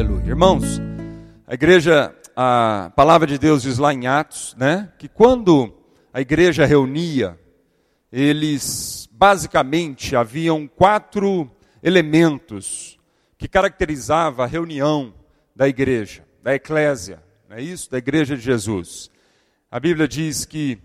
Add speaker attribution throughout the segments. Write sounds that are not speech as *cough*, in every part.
Speaker 1: Aleluia. Irmãos, a igreja, a palavra de Deus diz lá em Atos, né, que quando a igreja reunia, eles basicamente haviam quatro elementos que caracterizava a reunião da igreja, da eclésia, não é isso? Da igreja de Jesus. A Bíblia diz que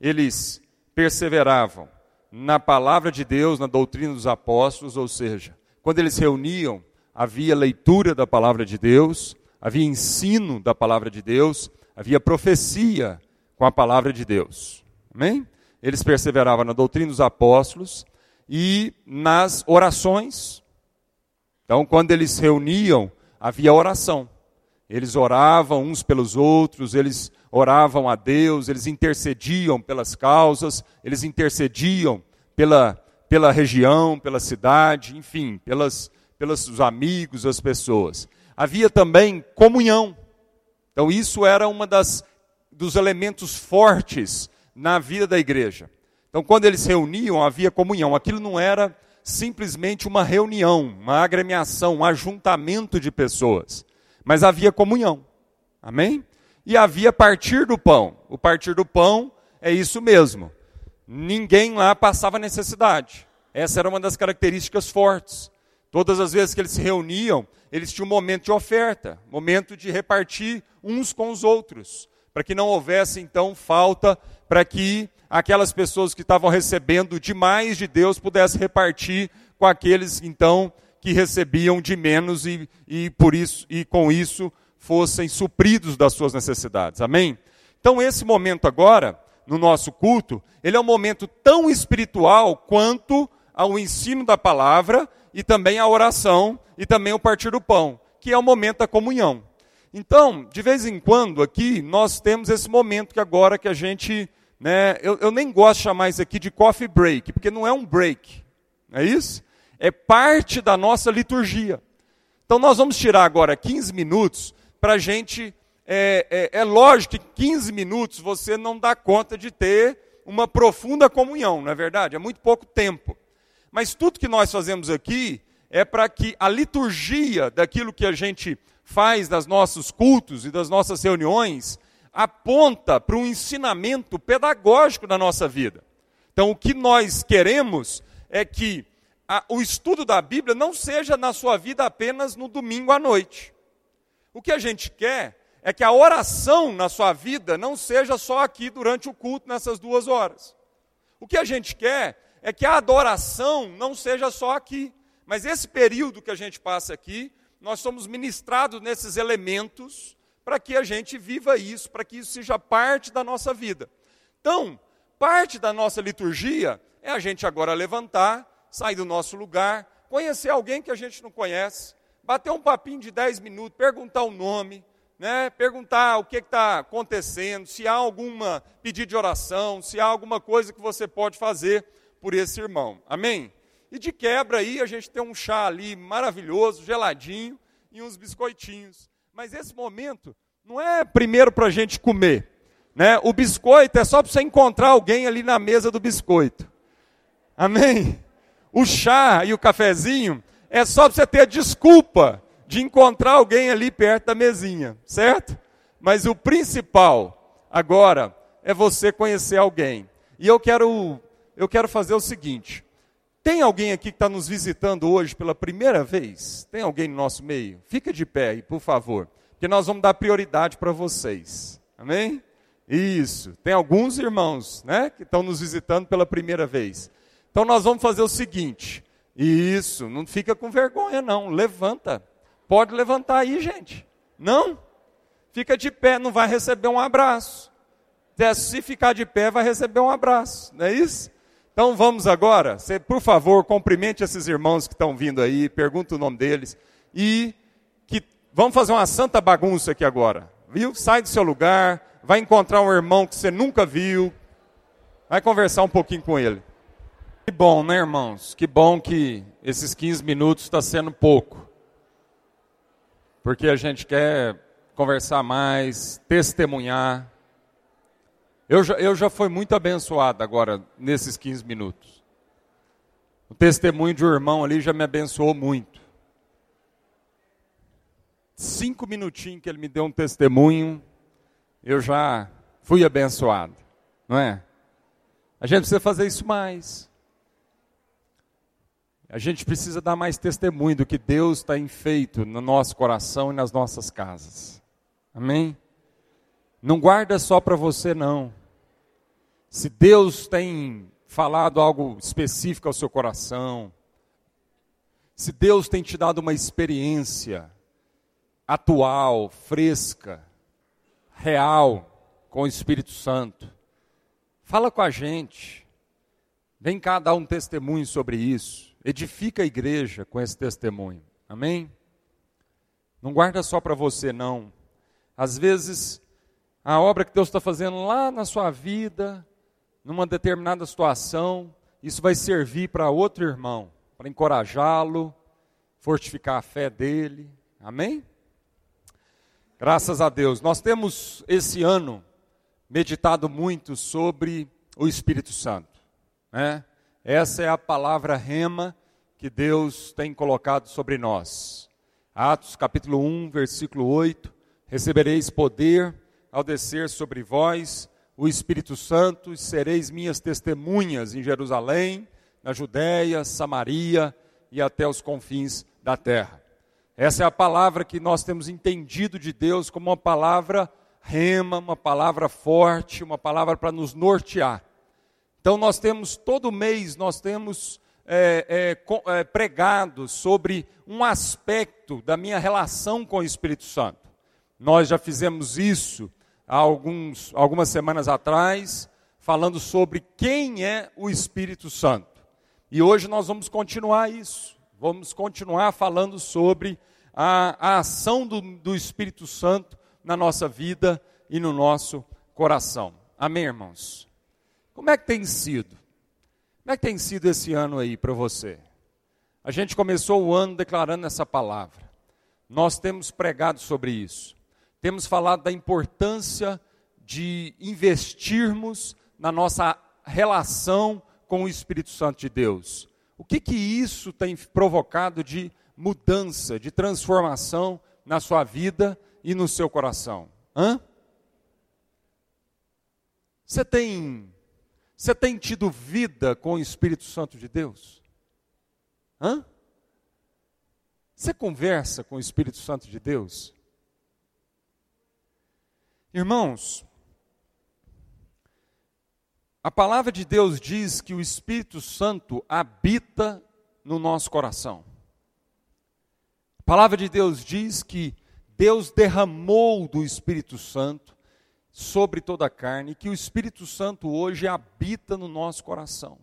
Speaker 1: eles perseveravam na palavra de Deus, na doutrina dos apóstolos, ou seja, quando eles reuniam, havia leitura da palavra de Deus, havia ensino da palavra de Deus, havia profecia com a palavra de Deus. Amém? Eles perseveravam na doutrina dos apóstolos e nas orações. Então, quando eles reuniam, havia oração. Eles oravam uns pelos outros, eles oravam a Deus, eles intercediam pelas causas, eles intercediam pela, pela região, pela cidade, enfim, pelas, pelos amigos, as pessoas. Havia também comunhão. Então, isso era uma das dos elementos fortes na vida da igreja. Então, quando eles se reuniam, havia comunhão. Aquilo não era simplesmente uma reunião, uma agremiação, um ajuntamento de pessoas mas havia comunhão. Amém? E havia partir do pão. O partir do pão é isso mesmo. Ninguém lá passava necessidade. Essa era uma das características fortes. Todas as vezes que eles se reuniam, eles tinham um momento de oferta, momento de repartir uns com os outros, para que não houvesse então falta, para que aquelas pessoas que estavam recebendo demais de Deus pudessem repartir com aqueles então que recebiam de menos e, e por isso e com isso fossem supridos das suas necessidades. Amém? Então esse momento agora no nosso culto, ele é um momento tão espiritual quanto ao ensino da palavra e também a oração e também o partir do pão, que é o momento da comunhão. Então, de vez em quando aqui nós temos esse momento que agora que a gente, né, eu, eu nem gosto de chamar isso aqui de coffee break, porque não é um break, não é isso? é parte da nossa liturgia. Então nós vamos tirar agora 15 minutos para a gente. É, é, é lógico que 15 minutos você não dá conta de ter uma profunda comunhão, não é verdade? É muito pouco tempo. Mas tudo que nós fazemos aqui é para que a liturgia daquilo que a gente faz nos nossos cultos e das nossas reuniões aponta para um ensinamento pedagógico da nossa vida. Então, o que nós queremos é que a, o estudo da Bíblia não seja na sua vida apenas no domingo à noite. O que a gente quer é que a oração na sua vida não seja só aqui durante o culto, nessas duas horas. O que a gente quer é que a adoração não seja só aqui, mas esse período que a gente passa aqui, nós somos ministrados nesses elementos para que a gente viva isso, para que isso seja parte da nossa vida. Então, parte da nossa liturgia é a gente agora levantar sair do nosso lugar, conhecer alguém que a gente não conhece, bater um papinho de 10 minutos, perguntar o nome, né, perguntar o que está acontecendo, se há alguma pedido de oração, se há alguma coisa que você pode fazer por esse irmão. Amém? E de quebra aí a gente tem um chá ali maravilhoso, geladinho e uns biscoitinhos. Mas esse momento não é primeiro para a gente comer. Né? O biscoito é só para você encontrar alguém ali na mesa do biscoito. Amém? o chá e o cafezinho é só para você ter a desculpa de encontrar alguém ali perto da mesinha, certo? Mas o principal agora é você conhecer alguém. E eu quero, eu quero fazer o seguinte: tem alguém aqui que está nos visitando hoje pela primeira vez? Tem alguém no nosso meio? Fica de pé aí, por favor, porque nós vamos dar prioridade para vocês. Amém? Isso. Tem alguns irmãos, né, que estão nos visitando pela primeira vez. Então nós vamos fazer o seguinte. Isso, não fica com vergonha não, levanta. Pode levantar aí, gente. Não? Fica de pé, não vai receber um abraço. Se ficar de pé, vai receber um abraço, não é isso? Então vamos agora, você, por favor, cumprimente esses irmãos que estão vindo aí, pergunta o nome deles e que vamos fazer uma santa bagunça aqui agora, viu? Sai do seu lugar, vai encontrar um irmão que você nunca viu, vai conversar um pouquinho com ele. Que bom, né, irmãos? Que bom que esses 15 minutos está sendo pouco. Porque a gente quer conversar mais, testemunhar. Eu já, eu já fui muito abençoado agora, nesses 15 minutos. O testemunho de um irmão ali já me abençoou muito. cinco minutinhos que ele me deu um testemunho, eu já fui abençoado, não é? A gente precisa fazer isso mais. A gente precisa dar mais testemunho do que Deus tem feito no nosso coração e nas nossas casas. Amém? Não guarda só para você, não. Se Deus tem falado algo específico ao seu coração, se Deus tem te dado uma experiência atual, fresca, real com o Espírito Santo, fala com a gente. Vem cá dar um testemunho sobre isso. Edifica a igreja com esse testemunho. Amém? Não guarda só para você, não. Às vezes, a obra que Deus está fazendo lá na sua vida, numa determinada situação, isso vai servir para outro irmão, para encorajá-lo, fortificar a fé dele. Amém? Graças a Deus. Nós temos esse ano meditado muito sobre o Espírito Santo. Né? Essa é a palavra rema que Deus tem colocado sobre nós. Atos capítulo 1, versículo 8: Recebereis poder ao descer sobre vós o Espírito Santo, e sereis minhas testemunhas em Jerusalém, na Judéia, Samaria e até os confins da terra. Essa é a palavra que nós temos entendido de Deus como uma palavra rema, uma palavra forte, uma palavra para nos nortear. Então nós temos, todo mês, nós temos é, é, é, pregado sobre um aspecto da minha relação com o Espírito Santo. Nós já fizemos isso há alguns, algumas semanas atrás, falando sobre quem é o Espírito Santo. E hoje nós vamos continuar isso. Vamos continuar falando sobre a, a ação do, do Espírito Santo na nossa vida e no nosso coração. Amém, irmãos? Como é que tem sido? Como é que tem sido esse ano aí para você? A gente começou o ano declarando essa palavra. Nós temos pregado sobre isso temos falado da importância de investirmos na nossa relação com o Espírito Santo de Deus. O que que isso tem provocado de mudança, de transformação na sua vida e no seu coração? Hã? Você tem você tem tido vida com o Espírito Santo de Deus? Hã? Você conversa com o Espírito Santo de Deus? Irmãos, a palavra de Deus diz que o Espírito Santo habita no nosso coração. A palavra de Deus diz que Deus derramou do Espírito Santo sobre toda a carne, que o Espírito Santo hoje habita no nosso coração.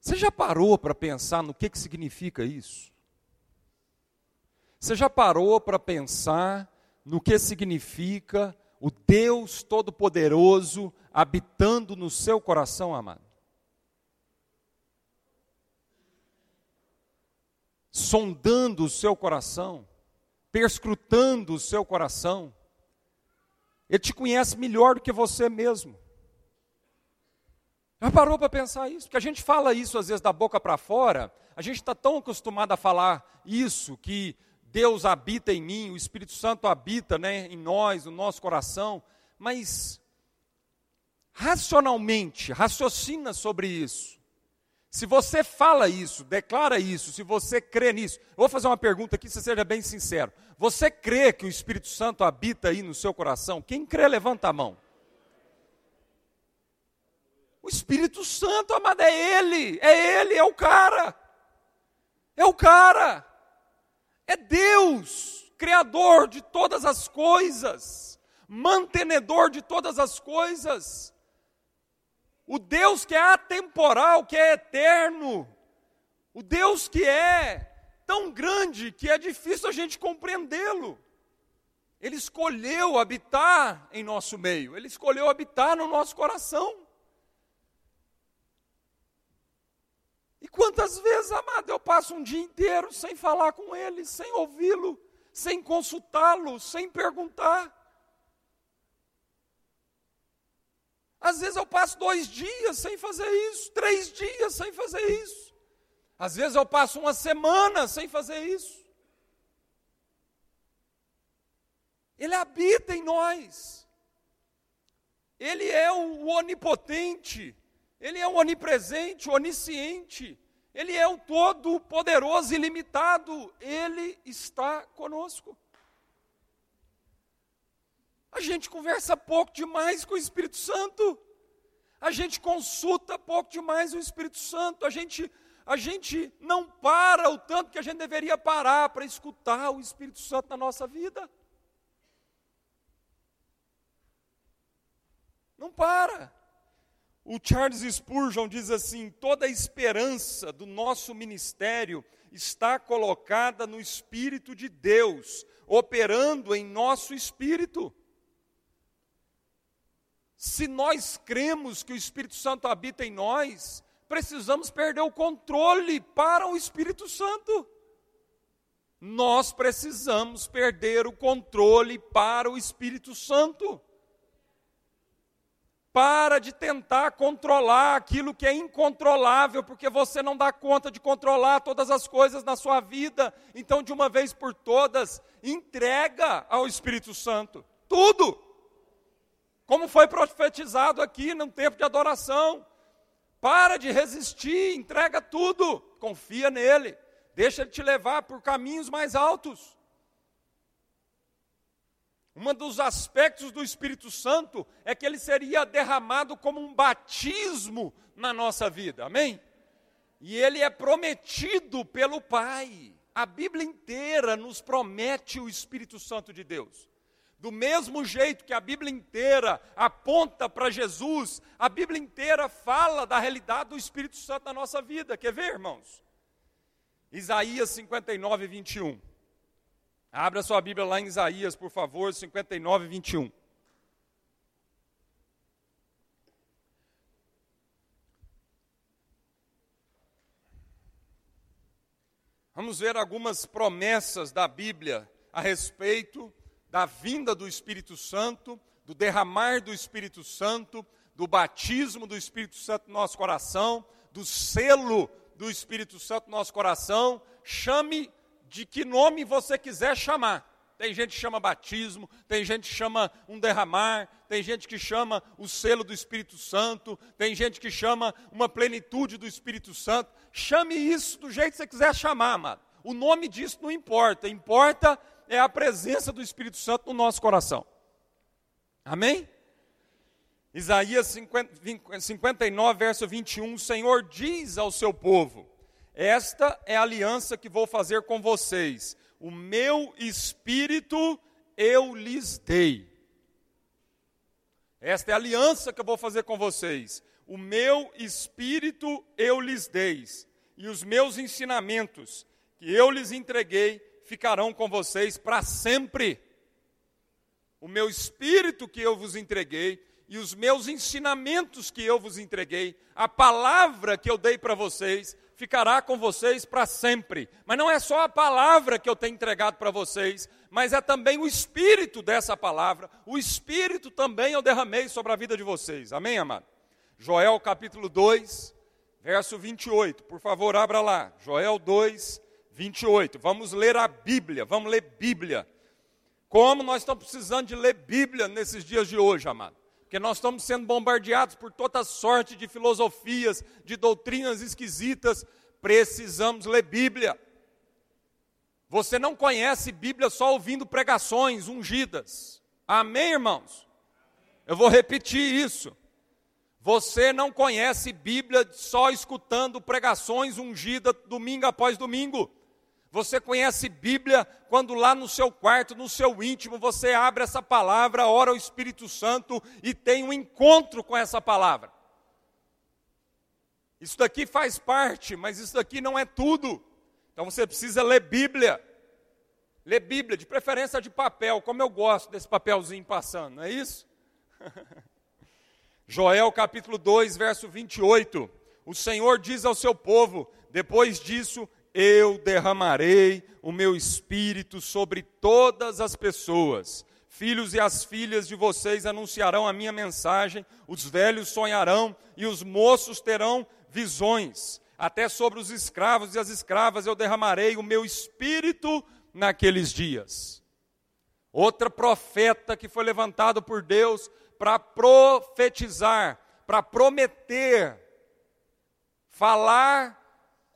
Speaker 1: Você já parou para pensar no que, que significa isso? Você já parou para pensar no que significa o Deus Todo-Poderoso habitando no seu coração, amado. Sondando o seu coração, perscrutando o seu coração. Ele te conhece melhor do que você mesmo. Já parou para pensar isso? Porque a gente fala isso às vezes da boca para fora, a gente está tão acostumado a falar isso que Deus habita em mim, o Espírito Santo habita né, em nós, no nosso coração, mas racionalmente, raciocina sobre isso. Se você fala isso, declara isso, se você crê nisso, eu vou fazer uma pergunta aqui, se seja bem sincero. Você crê que o Espírito Santo habita aí no seu coração? Quem crê, levanta a mão. O Espírito Santo, amado, é Ele, é Ele, é o cara. É o cara. É Deus, Criador de todas as coisas, mantenedor de todas as coisas. O Deus que é atemporal, que é eterno. O Deus que é tão grande que é difícil a gente compreendê-lo. Ele escolheu habitar em nosso meio, ele escolheu habitar no nosso coração. E quantas vezes, amado, eu passo um dia inteiro sem falar com ele, sem ouvi-lo, sem consultá-lo, sem perguntar. Às vezes eu passo dois dias sem fazer isso, três dias sem fazer isso. Às vezes eu passo uma semana sem fazer isso. Ele habita em nós. Ele é o onipotente ele é o onipresente, onisciente, ele é o todo poderoso e ilimitado, ele está conosco. A gente conversa pouco demais com o Espírito Santo. A gente consulta pouco demais o Espírito Santo. A gente a gente não para o tanto que a gente deveria parar para escutar o Espírito Santo na nossa vida. Não para. O Charles Spurgeon diz assim: toda a esperança do nosso ministério está colocada no Espírito de Deus, operando em nosso espírito. Se nós cremos que o Espírito Santo habita em nós, precisamos perder o controle para o Espírito Santo. Nós precisamos perder o controle para o Espírito Santo. Para de tentar controlar aquilo que é incontrolável, porque você não dá conta de controlar todas as coisas na sua vida. Então, de uma vez por todas, entrega ao Espírito Santo tudo como foi profetizado aqui no tempo de adoração. Para de resistir, entrega tudo, confia nele, deixa ele te levar por caminhos mais altos. Um dos aspectos do Espírito Santo é que ele seria derramado como um batismo na nossa vida, amém? E ele é prometido pelo Pai. A Bíblia inteira nos promete o Espírito Santo de Deus. Do mesmo jeito que a Bíblia inteira aponta para Jesus, a Bíblia inteira fala da realidade do Espírito Santo na nossa vida. Quer ver, irmãos? Isaías 59, 21. Abra sua Bíblia lá em Isaías, por favor, 59, 21. Vamos ver algumas promessas da Bíblia a respeito da vinda do Espírito Santo, do derramar do Espírito Santo, do batismo do Espírito Santo no nosso coração, do selo do Espírito Santo no nosso coração. Chame de que nome você quiser chamar. Tem gente que chama batismo, tem gente que chama um derramar, tem gente que chama o selo do Espírito Santo, tem gente que chama uma plenitude do Espírito Santo. Chame isso do jeito que você quiser chamar, amado. O nome disso não importa, importa é a presença do Espírito Santo no nosso coração. Amém? Isaías 50, 59, verso 21, o Senhor diz ao seu povo: Esta é a aliança que vou fazer com vocês, o meu espírito eu lhes dei. Esta é a aliança que eu vou fazer com vocês, o meu espírito eu lhes dei, e os meus ensinamentos que eu lhes entreguei ficarão com vocês para sempre. O meu espírito que eu vos entreguei e os meus ensinamentos que eu vos entreguei, a palavra que eu dei para vocês, ficará com vocês para sempre. Mas não é só a palavra que eu tenho entregado para vocês, mas é também o espírito dessa palavra. O espírito também eu derramei sobre a vida de vocês. Amém, amado? Joel capítulo 2, verso 28. Por favor, abra lá. Joel 2, 28. Vamos ler a Bíblia, vamos ler Bíblia. Como nós estamos precisando de ler Bíblia nesses dias de hoje, amado. Porque nós estamos sendo bombardeados por toda sorte de filosofias, de doutrinas esquisitas. Precisamos ler Bíblia. Você não conhece Bíblia só ouvindo pregações ungidas. Amém, irmãos? Eu vou repetir isso. Você não conhece Bíblia só escutando pregações ungidas domingo após domingo. Você conhece Bíblia quando lá no seu quarto, no seu íntimo, você abre essa palavra, ora o Espírito Santo e tem um encontro com essa palavra. Isso daqui faz parte, mas isso daqui não é tudo. Então você precisa ler Bíblia. Ler Bíblia, de preferência de papel, como eu gosto desse papelzinho passando, não é isso? *laughs* Joel capítulo 2, verso 28. O Senhor diz ao seu povo: depois disso eu derramarei o meu espírito sobre todas as pessoas. Filhos e as filhas de vocês anunciarão a minha mensagem, os velhos sonharão e os moços terão visões. Até sobre os escravos e as escravas eu derramarei o meu espírito naqueles dias. Outra profeta que foi levantado por Deus para profetizar, para prometer, falar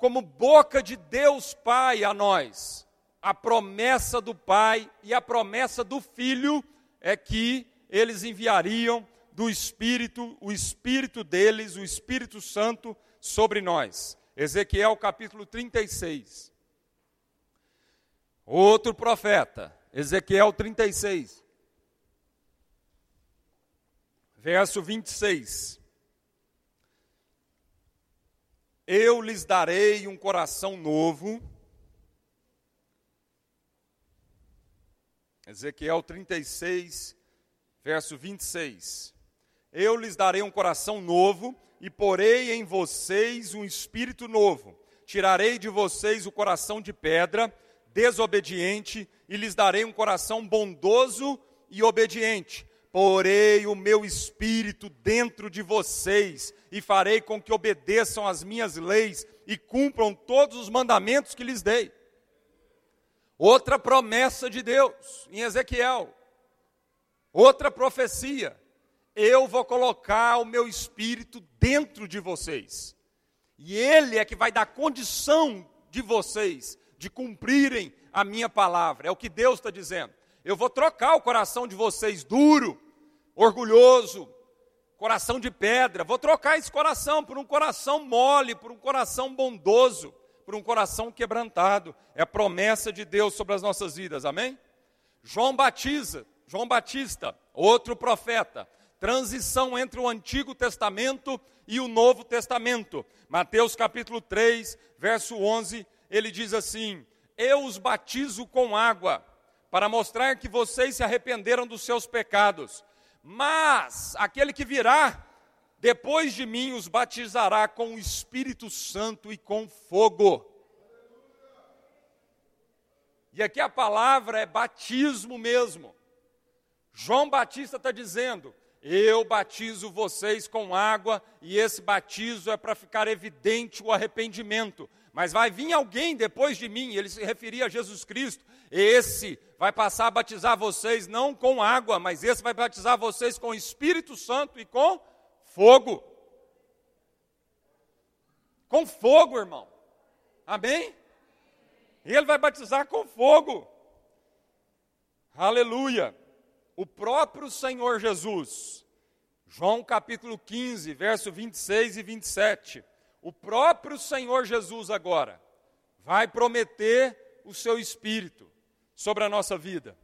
Speaker 1: como boca de Deus Pai a nós. A promessa do Pai e a promessa do Filho é que eles enviariam do Espírito, o Espírito deles, o Espírito Santo, sobre nós. Ezequiel capítulo 36. Outro profeta, Ezequiel 36, verso 26. Eu lhes darei um coração novo. Ezequiel 36, verso 26. Eu lhes darei um coração novo e porei em vocês um espírito novo. Tirarei de vocês o coração de pedra, desobediente, e lhes darei um coração bondoso e obediente. Porei o meu espírito dentro de vocês e farei com que obedeçam as minhas leis e cumpram todos os mandamentos que lhes dei. Outra promessa de Deus em Ezequiel. Outra profecia eu vou colocar o meu espírito dentro de vocês. E Ele é que vai dar condição de vocês de cumprirem a minha palavra. É o que Deus está dizendo. Eu vou trocar o coração de vocês duro, orgulhoso, coração de pedra. Vou trocar esse coração por um coração mole, por um coração bondoso, por um coração quebrantado. É a promessa de Deus sobre as nossas vidas. Amém? João Batista, João Batista, outro profeta transição entre o Antigo Testamento e o Novo Testamento. Mateus capítulo 3, verso 11, ele diz assim: Eu os batizo com água, para mostrar que vocês se arrependeram dos seus pecados. Mas aquele que virá depois de mim os batizará com o Espírito Santo e com fogo. E aqui a palavra é batismo mesmo. João Batista está dizendo: eu batizo vocês com água, e esse batizo é para ficar evidente o arrependimento. Mas vai vir alguém depois de mim, ele se referia a Jesus Cristo. Esse vai passar a batizar vocês não com água, mas esse vai batizar vocês com Espírito Santo e com fogo. Com fogo, irmão. Amém? Ele vai batizar com fogo. Aleluia o próprio Senhor Jesus. João capítulo 15, verso 26 e 27. O próprio Senhor Jesus agora vai prometer o seu espírito sobre a nossa vida.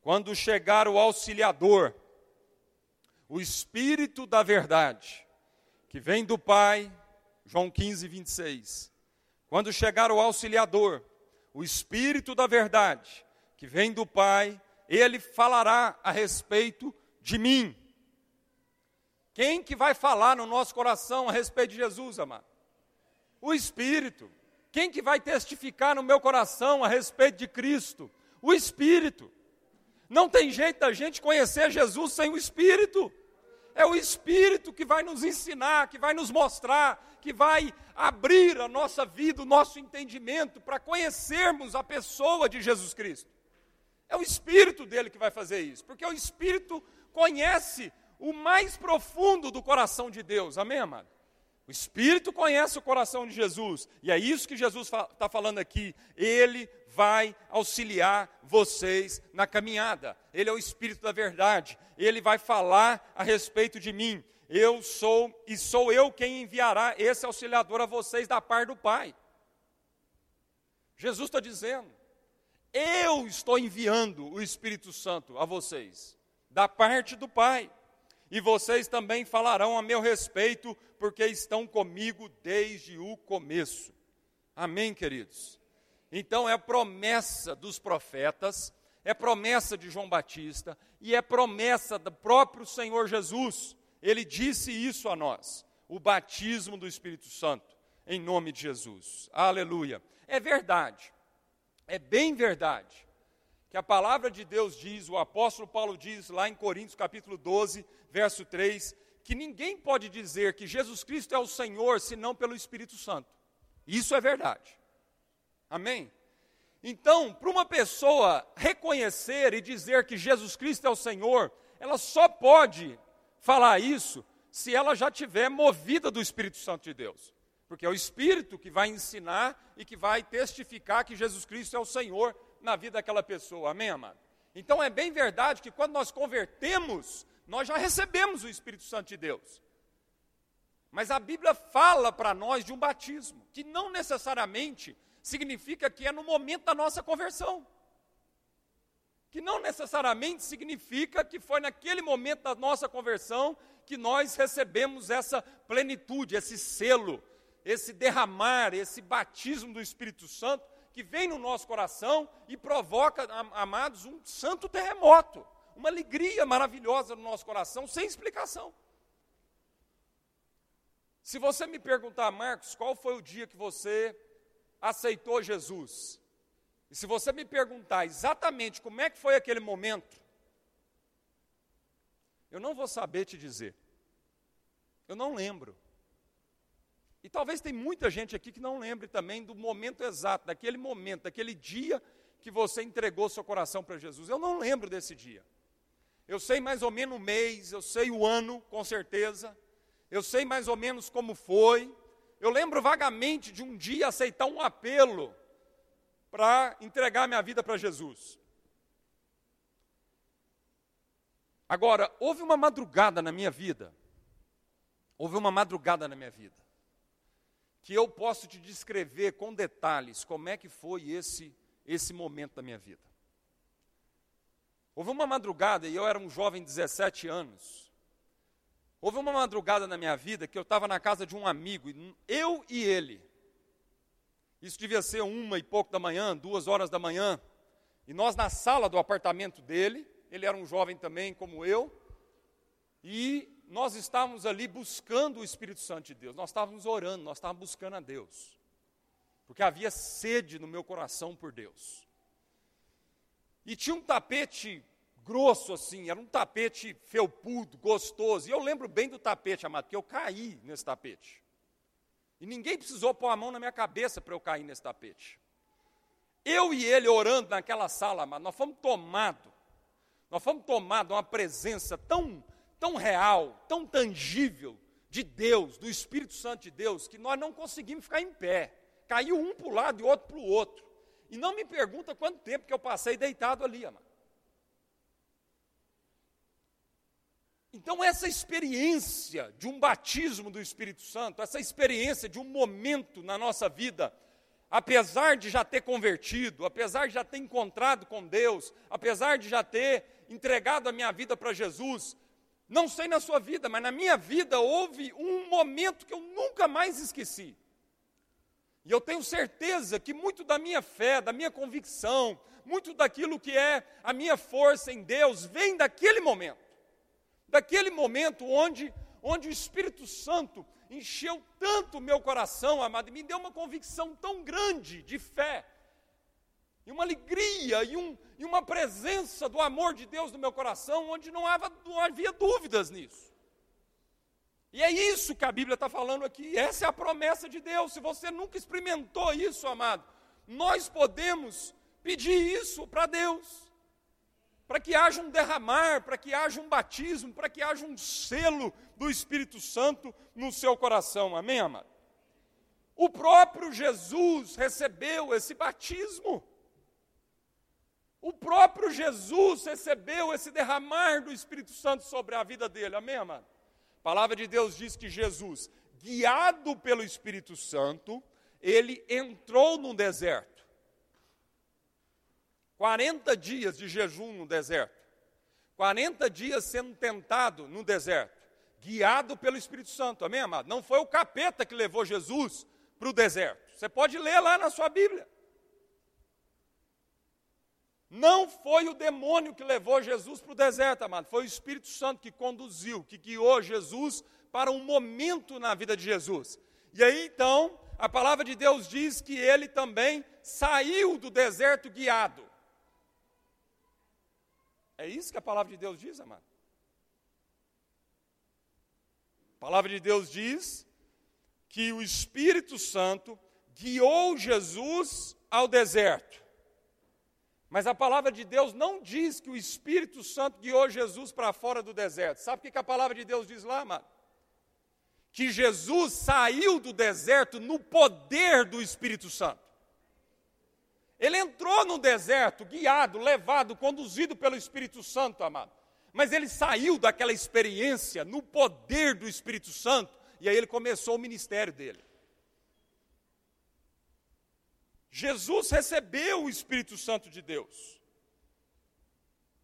Speaker 1: Quando chegar o auxiliador, o espírito da verdade, que vem do Pai, João 15, 26. Quando chegar o auxiliador, o espírito da verdade, que vem do Pai, ele falará a respeito de mim. Quem que vai falar no nosso coração a respeito de Jesus, amado? O Espírito. Quem que vai testificar no meu coração a respeito de Cristo? O Espírito. Não tem jeito da gente conhecer Jesus sem o Espírito. É o Espírito que vai nos ensinar, que vai nos mostrar, que vai abrir a nossa vida, o nosso entendimento para conhecermos a pessoa de Jesus Cristo. É o Espírito dele que vai fazer isso, porque o Espírito conhece o mais profundo do coração de Deus, amém, amado? O Espírito conhece o coração de Jesus, e é isso que Jesus está falando aqui. Ele vai auxiliar vocês na caminhada, Ele é o Espírito da verdade, Ele vai falar a respeito de mim. Eu sou, e sou eu quem enviará esse auxiliador a vocês da parte do Pai. Jesus está dizendo, eu estou enviando o Espírito Santo a vocês, da parte do Pai. E vocês também falarão a meu respeito, porque estão comigo desde o começo. Amém, queridos? Então é promessa dos profetas, é promessa de João Batista e é promessa do próprio Senhor Jesus. Ele disse isso a nós: o batismo do Espírito Santo, em nome de Jesus. Aleluia. É verdade. É bem verdade que a palavra de Deus diz, o apóstolo Paulo diz lá em Coríntios capítulo 12, verso 3, que ninguém pode dizer que Jesus Cristo é o Senhor senão pelo Espírito Santo. Isso é verdade. Amém? Então, para uma pessoa reconhecer e dizer que Jesus Cristo é o Senhor, ela só pode falar isso se ela já tiver movida do Espírito Santo de Deus. Porque é o Espírito que vai ensinar e que vai testificar que Jesus Cristo é o Senhor na vida daquela pessoa. Amém, amado? Então é bem verdade que quando nós convertemos, nós já recebemos o Espírito Santo de Deus. Mas a Bíblia fala para nós de um batismo, que não necessariamente significa que é no momento da nossa conversão. Que não necessariamente significa que foi naquele momento da nossa conversão que nós recebemos essa plenitude, esse selo, esse derramar, esse batismo do Espírito Santo que vem no nosso coração e provoca, amados, um santo terremoto, uma alegria maravilhosa no nosso coração, sem explicação. Se você me perguntar, Marcos, qual foi o dia que você aceitou Jesus. E se você me perguntar exatamente como é que foi aquele momento, eu não vou saber te dizer. Eu não lembro. E talvez tem muita gente aqui que não lembre também do momento exato, daquele momento, daquele dia que você entregou seu coração para Jesus. Eu não lembro desse dia. Eu sei mais ou menos o mês, eu sei o ano, com certeza. Eu sei mais ou menos como foi. Eu lembro vagamente de um dia aceitar um apelo para entregar minha vida para Jesus. Agora, houve uma madrugada na minha vida, houve uma madrugada na minha vida, que eu posso te descrever com detalhes como é que foi esse, esse momento da minha vida. Houve uma madrugada, e eu era um jovem de 17 anos, Houve uma madrugada na minha vida que eu estava na casa de um amigo, eu e ele. Isso devia ser uma e pouco da manhã, duas horas da manhã. E nós na sala do apartamento dele, ele era um jovem também como eu, e nós estávamos ali buscando o Espírito Santo de Deus. Nós estávamos orando, nós estávamos buscando a Deus. Porque havia sede no meu coração por Deus. E tinha um tapete grosso assim, era um tapete felpudo, gostoso. E eu lembro bem do tapete, amado, que eu caí nesse tapete. E ninguém precisou pôr a mão na minha cabeça para eu cair nesse tapete. Eu e ele orando naquela sala, amado, nós fomos tomados. Nós fomos tomados uma presença tão, tão real, tão tangível de Deus, do Espírito Santo de Deus, que nós não conseguimos ficar em pé. Caiu um para o lado e outro para o outro. E não me pergunta quanto tempo que eu passei deitado ali, amado. Então, essa experiência de um batismo do Espírito Santo, essa experiência de um momento na nossa vida, apesar de já ter convertido, apesar de já ter encontrado com Deus, apesar de já ter entregado a minha vida para Jesus, não sei na sua vida, mas na minha vida houve um momento que eu nunca mais esqueci. E eu tenho certeza que muito da minha fé, da minha convicção, muito daquilo que é a minha força em Deus, vem daquele momento daquele momento onde, onde o Espírito Santo encheu tanto o meu coração, amado, e me deu uma convicção tão grande de fé, e uma alegria, e, um, e uma presença do amor de Deus no meu coração, onde não havia, não havia dúvidas nisso. E é isso que a Bíblia está falando aqui, essa é a promessa de Deus. Se você nunca experimentou isso, amado, nós podemos pedir isso para Deus para que haja um derramar, para que haja um batismo, para que haja um selo do Espírito Santo no seu coração. Amém, amado? O próprio Jesus recebeu esse batismo. O próprio Jesus recebeu esse derramar do Espírito Santo sobre a vida dele. Amém, amado? A palavra de Deus diz que Jesus, guiado pelo Espírito Santo, ele entrou num deserto. 40 dias de jejum no deserto. 40 dias sendo tentado no deserto, guiado pelo Espírito Santo, amém, amado? Não foi o capeta que levou Jesus para o deserto. Você pode ler lá na sua Bíblia. Não foi o demônio que levou Jesus para o deserto, amado. Foi o Espírito Santo que conduziu, que guiou Jesus para um momento na vida de Jesus. E aí então, a palavra de Deus diz que ele também saiu do deserto guiado. É isso que a palavra de Deus diz, amado. A palavra de Deus diz que o Espírito Santo guiou Jesus ao deserto. Mas a palavra de Deus não diz que o Espírito Santo guiou Jesus para fora do deserto. Sabe o que a palavra de Deus diz lá, amado? Que Jesus saiu do deserto no poder do Espírito Santo. Ele entrou no deserto, guiado, levado, conduzido pelo Espírito Santo, amado. Mas ele saiu daquela experiência no poder do Espírito Santo e aí ele começou o ministério dele. Jesus recebeu o Espírito Santo de Deus.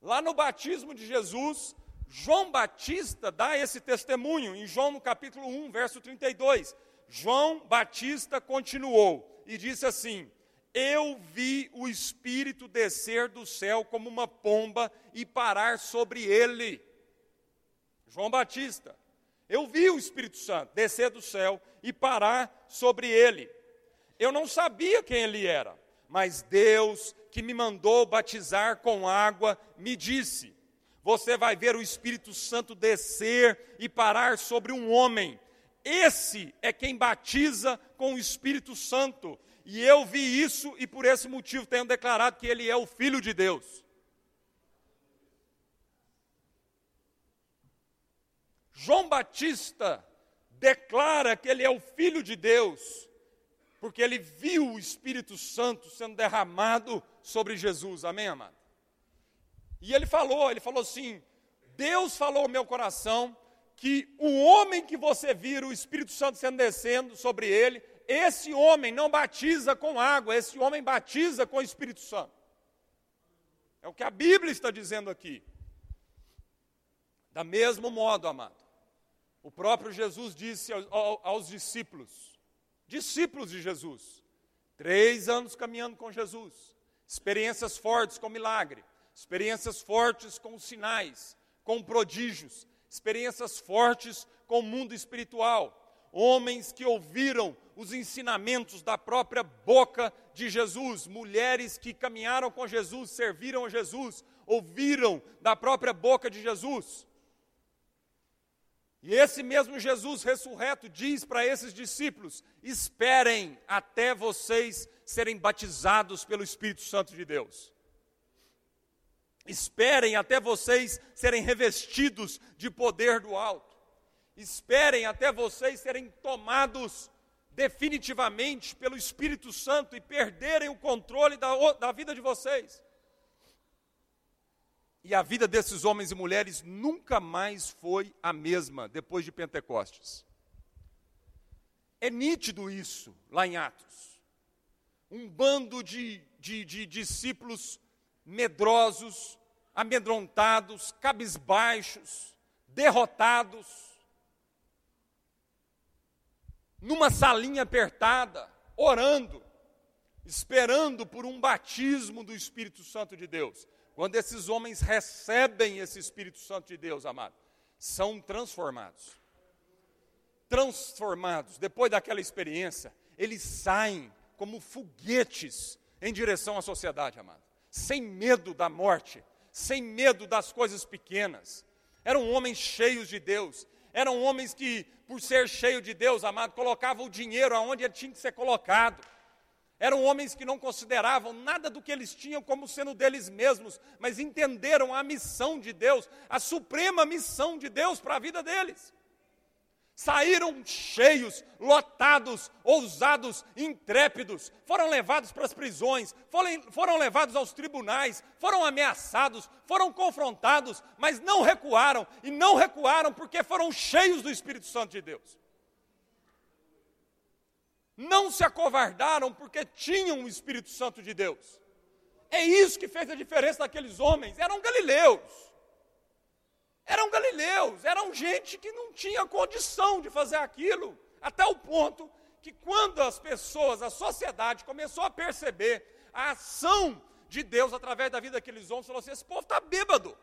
Speaker 1: Lá no batismo de Jesus, João Batista dá esse testemunho, em João no capítulo 1, verso 32. João Batista continuou e disse assim: Eu vi o Espírito descer do céu como uma pomba e parar sobre ele. João Batista, eu vi o Espírito Santo descer do céu e parar sobre ele. Eu não sabia quem ele era, mas Deus, que me mandou batizar com água, me disse: Você vai ver o Espírito Santo descer e parar sobre um homem. Esse é quem batiza com o Espírito Santo. E eu vi isso e por esse motivo tenho declarado que ele é o Filho de Deus. João Batista declara que ele é o Filho de Deus porque ele viu o Espírito Santo sendo derramado sobre Jesus. Amém, amado? E ele falou, ele falou assim: Deus falou ao meu coração que o homem que você vira o Espírito Santo sendo descendo sobre ele, esse homem não batiza com água, esse homem batiza com o Espírito Santo. É o que a Bíblia está dizendo aqui. Da mesmo modo, amado, o próprio Jesus disse aos, aos discípulos: discípulos de Jesus. Três anos caminhando com Jesus. Experiências fortes com milagre. Experiências fortes com sinais, com prodígios. Experiências fortes com o mundo espiritual. Homens que ouviram os ensinamentos da própria boca de Jesus. Mulheres que caminharam com Jesus, serviram a Jesus, ouviram da própria boca de Jesus. E esse mesmo Jesus ressurreto diz para esses discípulos: esperem até vocês serem batizados pelo Espírito Santo de Deus. Esperem até vocês serem revestidos de poder do alto. Esperem até vocês serem tomados definitivamente pelo Espírito Santo e perderem o controle da, da vida de vocês. E a vida desses homens e mulheres nunca mais foi a mesma depois de Pentecostes. É nítido isso lá em Atos. Um bando de, de, de discípulos medrosos, amedrontados, cabisbaixos, derrotados, numa salinha apertada, orando, esperando por um batismo do Espírito Santo de Deus. Quando esses homens recebem esse Espírito Santo de Deus, amado, são transformados. Transformados. Depois daquela experiência, eles saem como foguetes em direção à sociedade, amado. Sem medo da morte, sem medo das coisas pequenas. Eram homens cheios de Deus. Eram homens que, por ser cheio de Deus, amado, colocavam o dinheiro aonde ele tinha que ser colocado eram homens que não consideravam nada do que eles tinham como sendo deles mesmos, mas entenderam a missão de Deus, a suprema missão de Deus para a vida deles. Saíram cheios, lotados, ousados, intrépidos, foram levados para as prisões, foram, foram levados aos tribunais, foram ameaçados, foram confrontados, mas não recuaram, e não recuaram porque foram cheios do Espírito Santo de Deus não se acovardaram porque tinham o Espírito Santo de Deus. É isso que fez a diferença daqueles homens. Eram galileus. Eram galileus, eram gente que não tinha condição de fazer aquilo, até o ponto que quando as pessoas, a sociedade começou a perceber a ação de Deus através da vida daqueles homens, falou assim: esse povo está bêbado.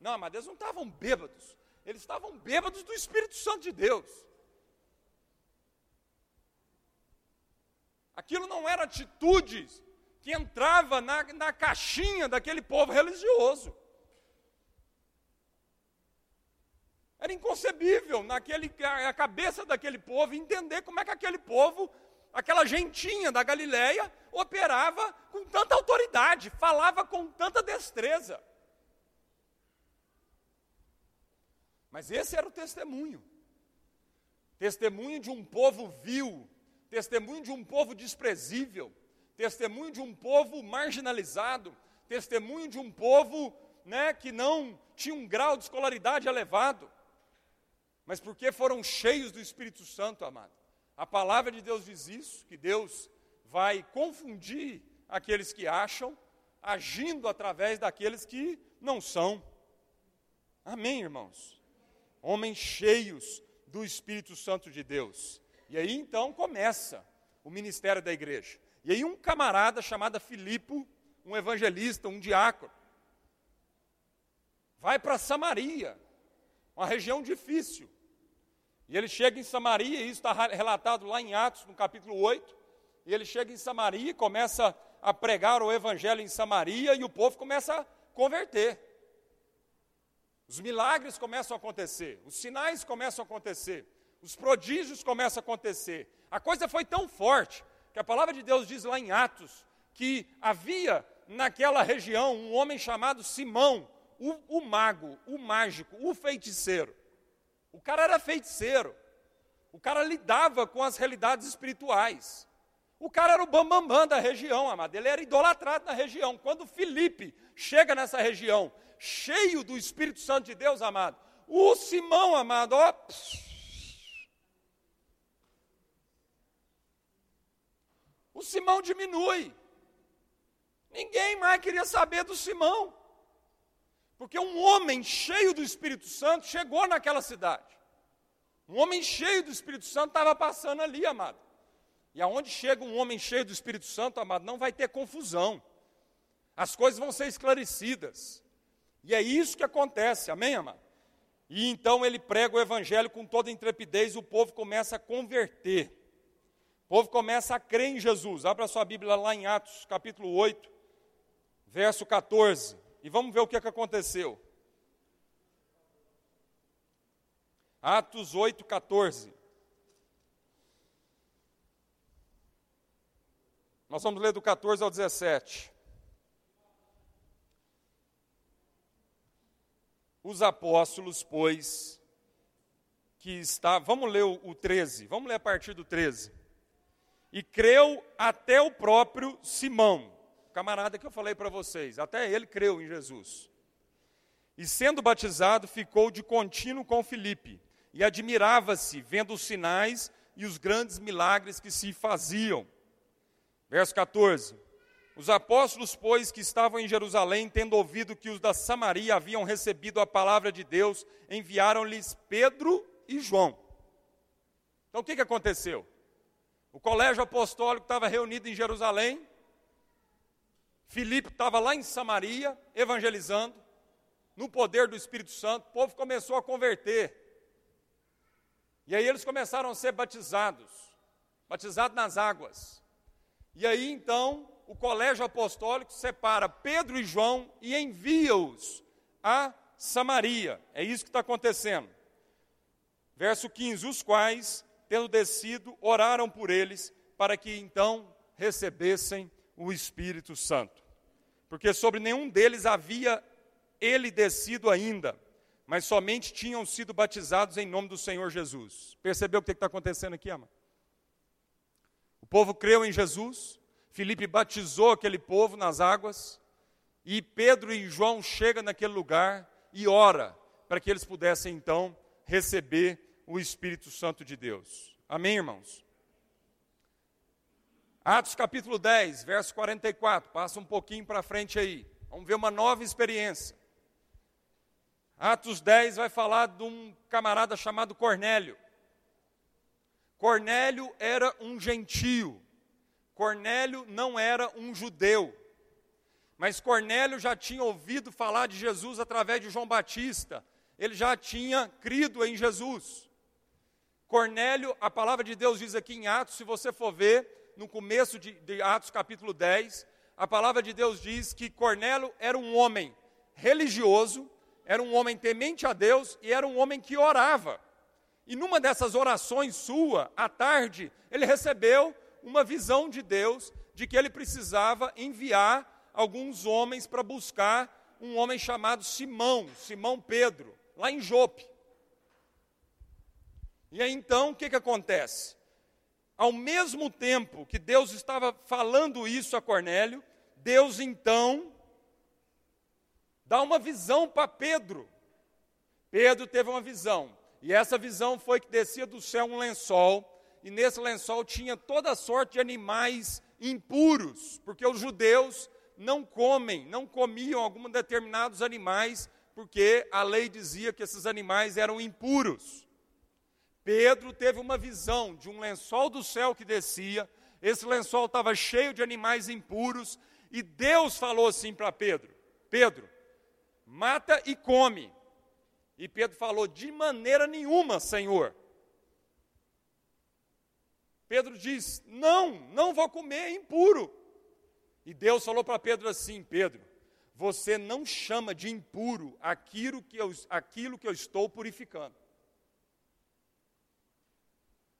Speaker 1: Não, mas eles não estavam bêbados, eles estavam bêbados do Espírito Santo de Deus. Aquilo não era atitudes que entrava na, na caixinha daquele povo religioso. Era inconcebível naquele, a cabeça daquele povo entender como é que aquele povo aquela gentinha da Galileia operava com tanta autoridade, falava com tanta destreza. Mas esse era o testemunho. Testemunho de um povo vil, testemunho de um povo desprezível, testemunho de um povo marginalizado, testemunho de um povo né, que não tinha um grau de escolaridade elevado, mas porque foram cheios do Espírito Santo, amado. A palavra de Deus diz isso, que Deus vai confundir aqueles que acham, agindo através daqueles que não são. Amém, irmãos? Homens cheios do Espírito Santo de Deus. E aí então começa o ministério da igreja. E aí um camarada chamado Filipe, um evangelista, um diácono, vai para Samaria, uma região difícil. E ele chega em Samaria, e isso está relatado lá em Atos, no capítulo 8. E ele chega em Samaria e começa a pregar o evangelho em Samaria, e o povo começa a converter. Os milagres começam a acontecer, os sinais começam a acontecer, os prodígios começam a acontecer. A coisa foi tão forte que a palavra de Deus diz lá em Atos que havia naquela região um homem chamado Simão, o, o mago, o mágico, o feiticeiro. O cara era feiticeiro. O cara lidava com as realidades espirituais. O cara era o bambambam bam, bam da região, amado. Ele era idolatrado na região. Quando Felipe chega nessa região, cheio do Espírito Santo de Deus, amado, o Simão, amado, ó. O Simão diminui. Ninguém mais queria saber do Simão. Porque um homem cheio do Espírito Santo chegou naquela cidade. Um homem cheio do Espírito Santo estava passando ali, amado. E aonde chega um homem cheio do Espírito Santo, amado, não vai ter confusão. As coisas vão ser esclarecidas. E é isso que acontece, amém, amado? E então ele prega o evangelho com toda intrepidez, e o povo começa a converter. O povo começa a crer em Jesus. Abra sua Bíblia lá em Atos, capítulo 8, verso 14. E vamos ver o que, é que aconteceu. Atos 8, 14. Nós vamos ler do 14 ao 17. Os apóstolos, pois, que está, vamos ler o, o 13, vamos ler a partir do 13. E creu até o próprio Simão, camarada que eu falei para vocês, até ele creu em Jesus. E sendo batizado, ficou de contínuo com Filipe, e admirava-se vendo os sinais e os grandes milagres que se faziam. Verso 14: Os apóstolos, pois, que estavam em Jerusalém, tendo ouvido que os da Samaria haviam recebido a palavra de Deus, enviaram-lhes Pedro e João. Então o que, que aconteceu? O colégio apostólico estava reunido em Jerusalém, Filipe estava lá em Samaria, evangelizando, no poder do Espírito Santo, o povo começou a converter. E aí eles começaram a ser batizados, batizados nas águas. E aí então o colégio apostólico separa Pedro e João e envia-os a Samaria. É isso que está acontecendo. Verso 15: Os quais, tendo descido, oraram por eles, para que então recebessem o Espírito Santo. Porque sobre nenhum deles havia ele descido ainda, mas somente tinham sido batizados em nome do Senhor Jesus. Percebeu o que está acontecendo aqui, ama? O povo creu em Jesus, Felipe batizou aquele povo nas águas, e Pedro e João chegam naquele lugar e ora para que eles pudessem então receber o Espírito Santo de Deus. Amém, irmãos? Atos capítulo 10, verso 44, passa um pouquinho para frente aí. Vamos ver uma nova experiência. Atos 10 vai falar de um camarada chamado Cornélio. Cornélio era um gentio. Cornélio não era um judeu. Mas Cornélio já tinha ouvido falar de Jesus através de João Batista. Ele já tinha crido em Jesus. Cornélio, a palavra de Deus diz aqui em Atos, se você for ver, no começo de, de Atos capítulo 10, a palavra de Deus diz que Cornélio era um homem religioso, era um homem temente a Deus e era um homem que orava. E numa dessas orações sua, à tarde, ele recebeu uma visão de Deus de que ele precisava enviar alguns homens para buscar um homem chamado Simão, Simão Pedro, lá em Jope. E aí então, o que, que acontece? Ao mesmo tempo que Deus estava falando isso a Cornélio, Deus então dá uma visão para Pedro. Pedro teve uma visão, e essa visão foi que descia do céu um lençol, e nesse lençol tinha toda sorte de animais impuros, porque os judeus não comem, não comiam alguns determinados animais, porque a lei dizia que esses animais eram impuros. Pedro teve uma visão de um lençol do céu que descia, esse lençol estava cheio de animais impuros, e Deus falou assim para Pedro: Pedro, mata e come. E Pedro falou: De maneira nenhuma, Senhor. Pedro diz: Não, não vou comer, é impuro. E Deus falou para Pedro assim: Pedro, você não chama de impuro aquilo que eu, aquilo que eu estou purificando.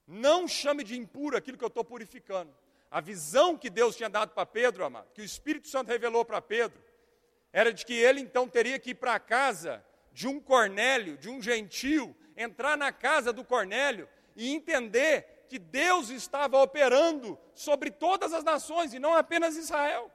Speaker 1: Não chame de impuro aquilo que eu estou purificando. A visão que Deus tinha dado para Pedro, amado, que o Espírito Santo revelou para Pedro, era de que ele então teria que ir para a casa de um Cornélio, de um gentil, entrar na casa do Cornélio e entender que Deus estava operando sobre todas as nações e não apenas Israel.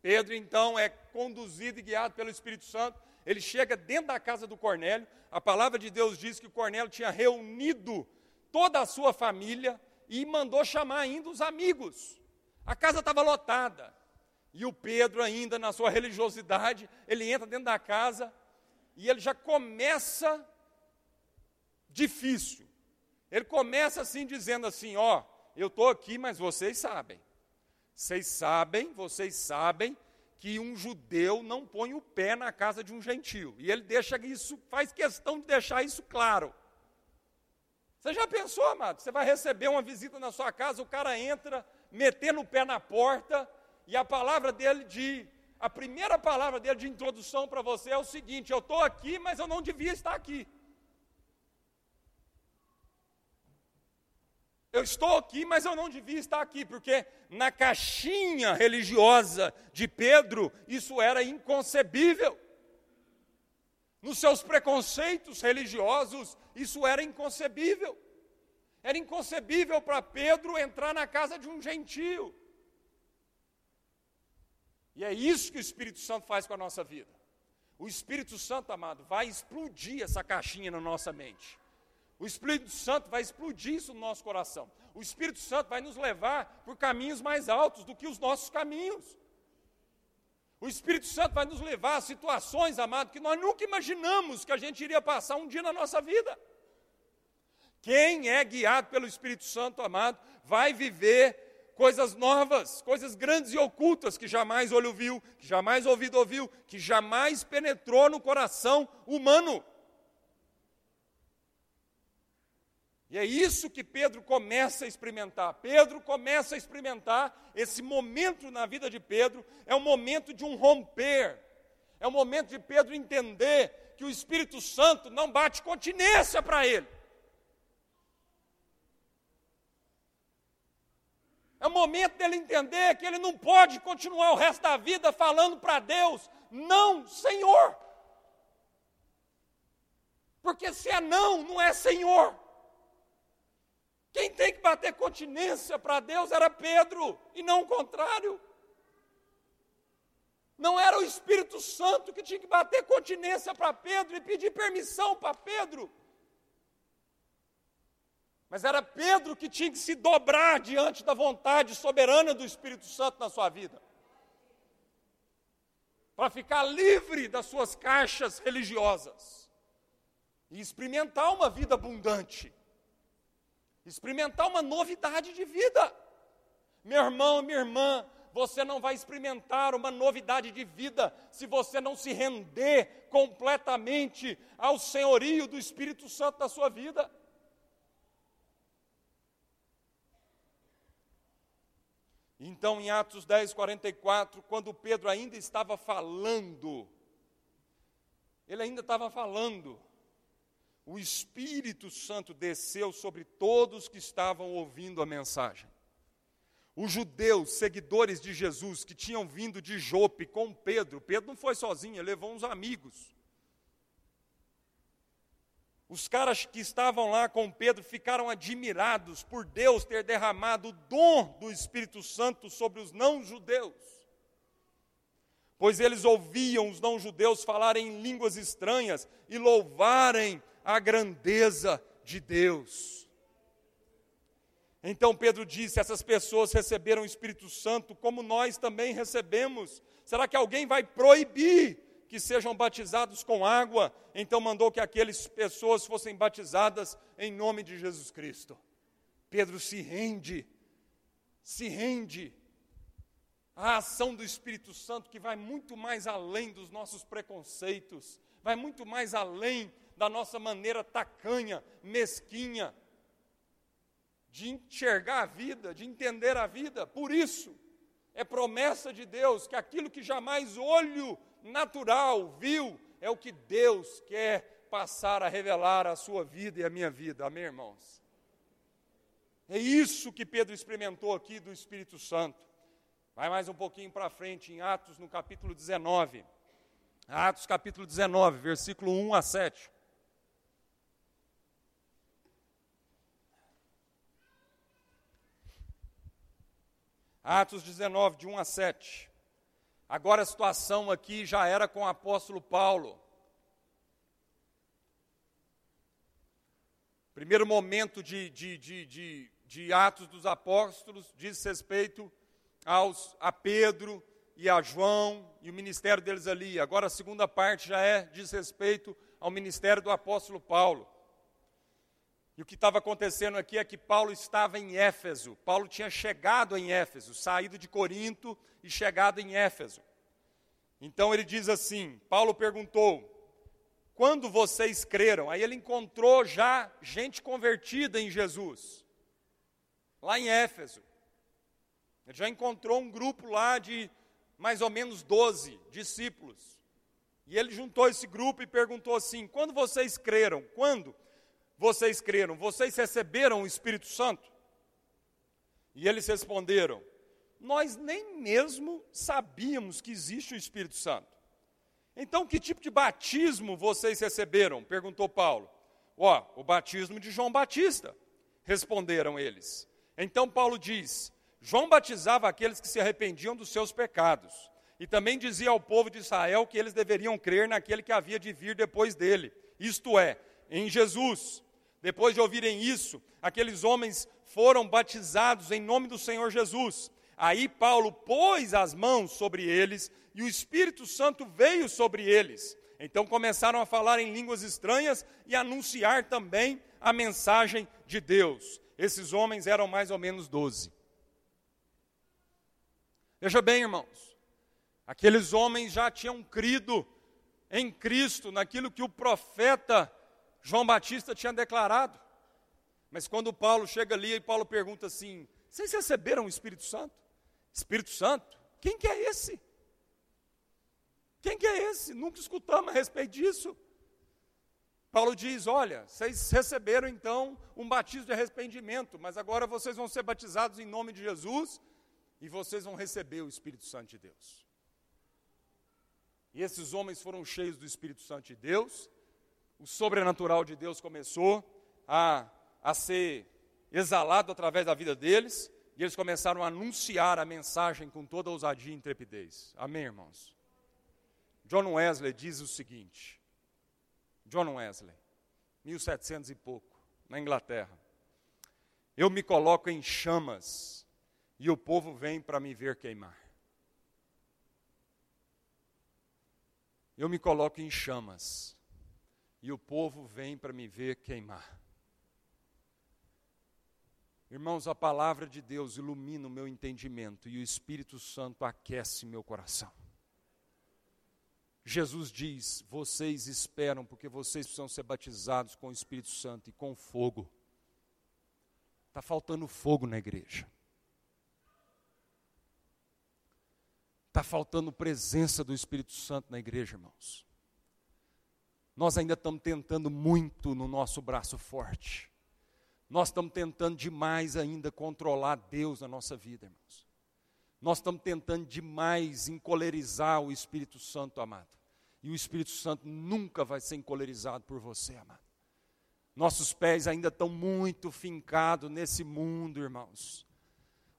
Speaker 1: Pedro então é conduzido e guiado pelo Espírito Santo ele chega dentro da casa do Cornélio. A palavra de Deus diz que o Cornélio tinha reunido toda a sua família e mandou chamar ainda os amigos. A casa estava lotada. E o Pedro, ainda na sua religiosidade, ele entra dentro da casa e ele já começa difícil. Ele começa assim, dizendo assim: Ó, eu estou aqui, mas vocês sabem. Vocês sabem, vocês sabem que um judeu não põe o pé na casa de um gentil. E ele deixa isso, faz questão de deixar isso claro. Você já pensou, amado? Você vai receber uma visita na sua casa, o cara entra, metendo o pé na porta, e a palavra dele de. A primeira palavra dele de introdução para você é o seguinte: eu estou aqui, mas eu não devia estar aqui. Eu estou aqui, mas eu não devia estar aqui, porque na caixinha religiosa de Pedro isso era inconcebível. Nos seus preconceitos religiosos isso era inconcebível. Era inconcebível para Pedro entrar na casa de um gentio. E é isso que o Espírito Santo faz com a nossa vida. O Espírito Santo, amado, vai explodir essa caixinha na nossa mente. O Espírito Santo vai explodir isso no nosso coração. O Espírito Santo vai nos levar por caminhos mais altos do que os nossos caminhos. O Espírito Santo vai nos levar a situações, amado, que nós nunca imaginamos que a gente iria passar um dia na nossa vida. Quem é guiado pelo Espírito Santo, amado, vai viver coisas novas, coisas grandes e ocultas que jamais olho viu, que jamais ouvido ouviu, que jamais penetrou no coração humano. E é isso que Pedro começa a experimentar. Pedro começa a experimentar esse momento na vida de Pedro, é um momento de um romper. É um momento de Pedro entender que o Espírito Santo não bate continência para ele. É o momento dele entender que ele não pode continuar o resto da vida falando para Deus: não, Senhor. Porque se é não, não é Senhor. Quem tem que bater continência para Deus era Pedro, e não o contrário. Não era o Espírito Santo que tinha que bater continência para Pedro e pedir permissão para Pedro. Mas era Pedro que tinha que se dobrar diante da vontade soberana do Espírito Santo na sua vida. Para ficar livre das suas caixas religiosas e experimentar uma vida abundante experimentar uma novidade de vida. Meu irmão, minha irmã, você não vai experimentar uma novidade de vida se você não se render completamente ao senhorio do Espírito Santo da sua vida. Então, em Atos 10, 44, quando Pedro ainda estava falando, ele ainda estava falando, o Espírito Santo desceu sobre todos que estavam ouvindo a mensagem. Os judeus, seguidores de Jesus, que tinham vindo de Jope com Pedro, Pedro não foi sozinho, ele levou uns amigos. Os caras que estavam lá com Pedro ficaram admirados por Deus ter derramado o dom do Espírito Santo sobre os não-judeus. Pois eles ouviam os não-judeus falarem em línguas estranhas e louvarem a grandeza de Deus. Então Pedro disse: essas pessoas receberam o Espírito Santo como nós também recebemos. Será que alguém vai proibir que sejam batizados com água? Então mandou que aquelas pessoas fossem batizadas em nome de Jesus Cristo. Pedro se rende, se rende à ação do Espírito Santo que vai muito mais além dos nossos preconceitos, vai muito mais além da nossa maneira tacanha, mesquinha, de enxergar a vida, de entender a vida. Por isso, é promessa de Deus que aquilo que jamais olho natural viu, é o que Deus quer passar a revelar a sua vida e a minha vida. Amém, irmãos? É isso que Pedro experimentou aqui do Espírito Santo. Vai mais um pouquinho para frente, em Atos, no capítulo 19. Atos, capítulo 19, versículo 1 a 7. Atos 19, de 1 a 7. Agora a situação aqui já era com o apóstolo Paulo. Primeiro momento de, de, de, de, de Atos dos Apóstolos diz respeito aos, a Pedro e a João e o ministério deles ali. Agora a segunda parte já é diz respeito ao ministério do apóstolo Paulo. E o que estava acontecendo aqui é que Paulo estava em Éfeso. Paulo tinha chegado em Éfeso, saído de Corinto e chegado em Éfeso. Então ele diz assim: Paulo perguntou, quando vocês creram? Aí ele encontrou já gente convertida em Jesus, lá em Éfeso. Ele já encontrou um grupo lá de mais ou menos 12 discípulos. E ele juntou esse grupo e perguntou assim: quando vocês creram? Quando? Vocês creram? Vocês receberam o Espírito Santo? E eles responderam: Nós nem mesmo sabíamos que existe o Espírito Santo. Então, que tipo de batismo vocês receberam? perguntou Paulo. Ó, o batismo de João Batista, responderam eles. Então Paulo diz: João batizava aqueles que se arrependiam dos seus pecados, e também dizia ao povo de Israel que eles deveriam crer naquele que havia de vir depois dele, isto é, em Jesus. Depois de ouvirem isso, aqueles homens foram batizados em nome do Senhor Jesus. Aí Paulo pôs as mãos sobre eles e o Espírito Santo veio sobre eles. Então começaram a falar em línguas estranhas e anunciar também a mensagem de Deus. Esses homens eram mais ou menos doze. Veja bem, irmãos, aqueles homens já tinham crido em Cristo, naquilo que o profeta João Batista tinha declarado. Mas quando Paulo chega ali e Paulo pergunta assim: Vocês receberam o Espírito Santo? Espírito Santo? Quem que é esse? Quem que é esse? Nunca escutamos a respeito disso. Paulo diz: Olha, vocês receberam então um batismo de arrependimento, mas agora vocês vão ser batizados em nome de Jesus e vocês vão receber o Espírito Santo de Deus. E esses homens foram cheios do Espírito Santo de Deus, o sobrenatural de Deus começou a, a ser exalado através da vida deles, e eles começaram a anunciar a mensagem com toda ousadia e intrepidez. Amém, irmãos? John Wesley diz o seguinte: John Wesley, 1700 e pouco, na Inglaterra. Eu me coloco em chamas e o povo vem para me ver queimar. Eu me coloco em chamas e o povo vem para me ver queimar. Irmãos, a palavra de Deus ilumina o meu entendimento e o Espírito Santo aquece meu coração. Jesus diz: vocês esperam porque vocês precisam ser batizados com o Espírito Santo e com fogo. Está faltando fogo na igreja. Está faltando presença do Espírito Santo na igreja, irmãos. Nós ainda estamos tentando muito no nosso braço forte. Nós estamos tentando demais ainda controlar Deus na nossa vida, irmãos. Nós estamos tentando demais encolerizar o Espírito Santo, amado. E o Espírito Santo nunca vai ser encolerizado por você, amado. Nossos pés ainda estão muito fincados nesse mundo, irmãos.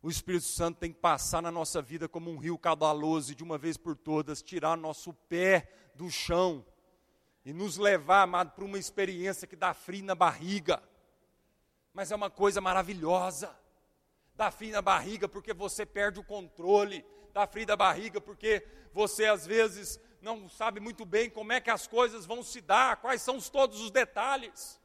Speaker 1: O Espírito Santo tem que passar na nossa vida como um rio caudaloso e de uma vez por todas tirar nosso pé do chão e nos levar, amado, para uma experiência que dá frio na barriga. Mas é uma coisa maravilhosa. Dá frio na barriga porque você perde o controle. Dá frio na barriga porque você às vezes não sabe muito bem como é que as coisas vão se dar, quais são todos os detalhes.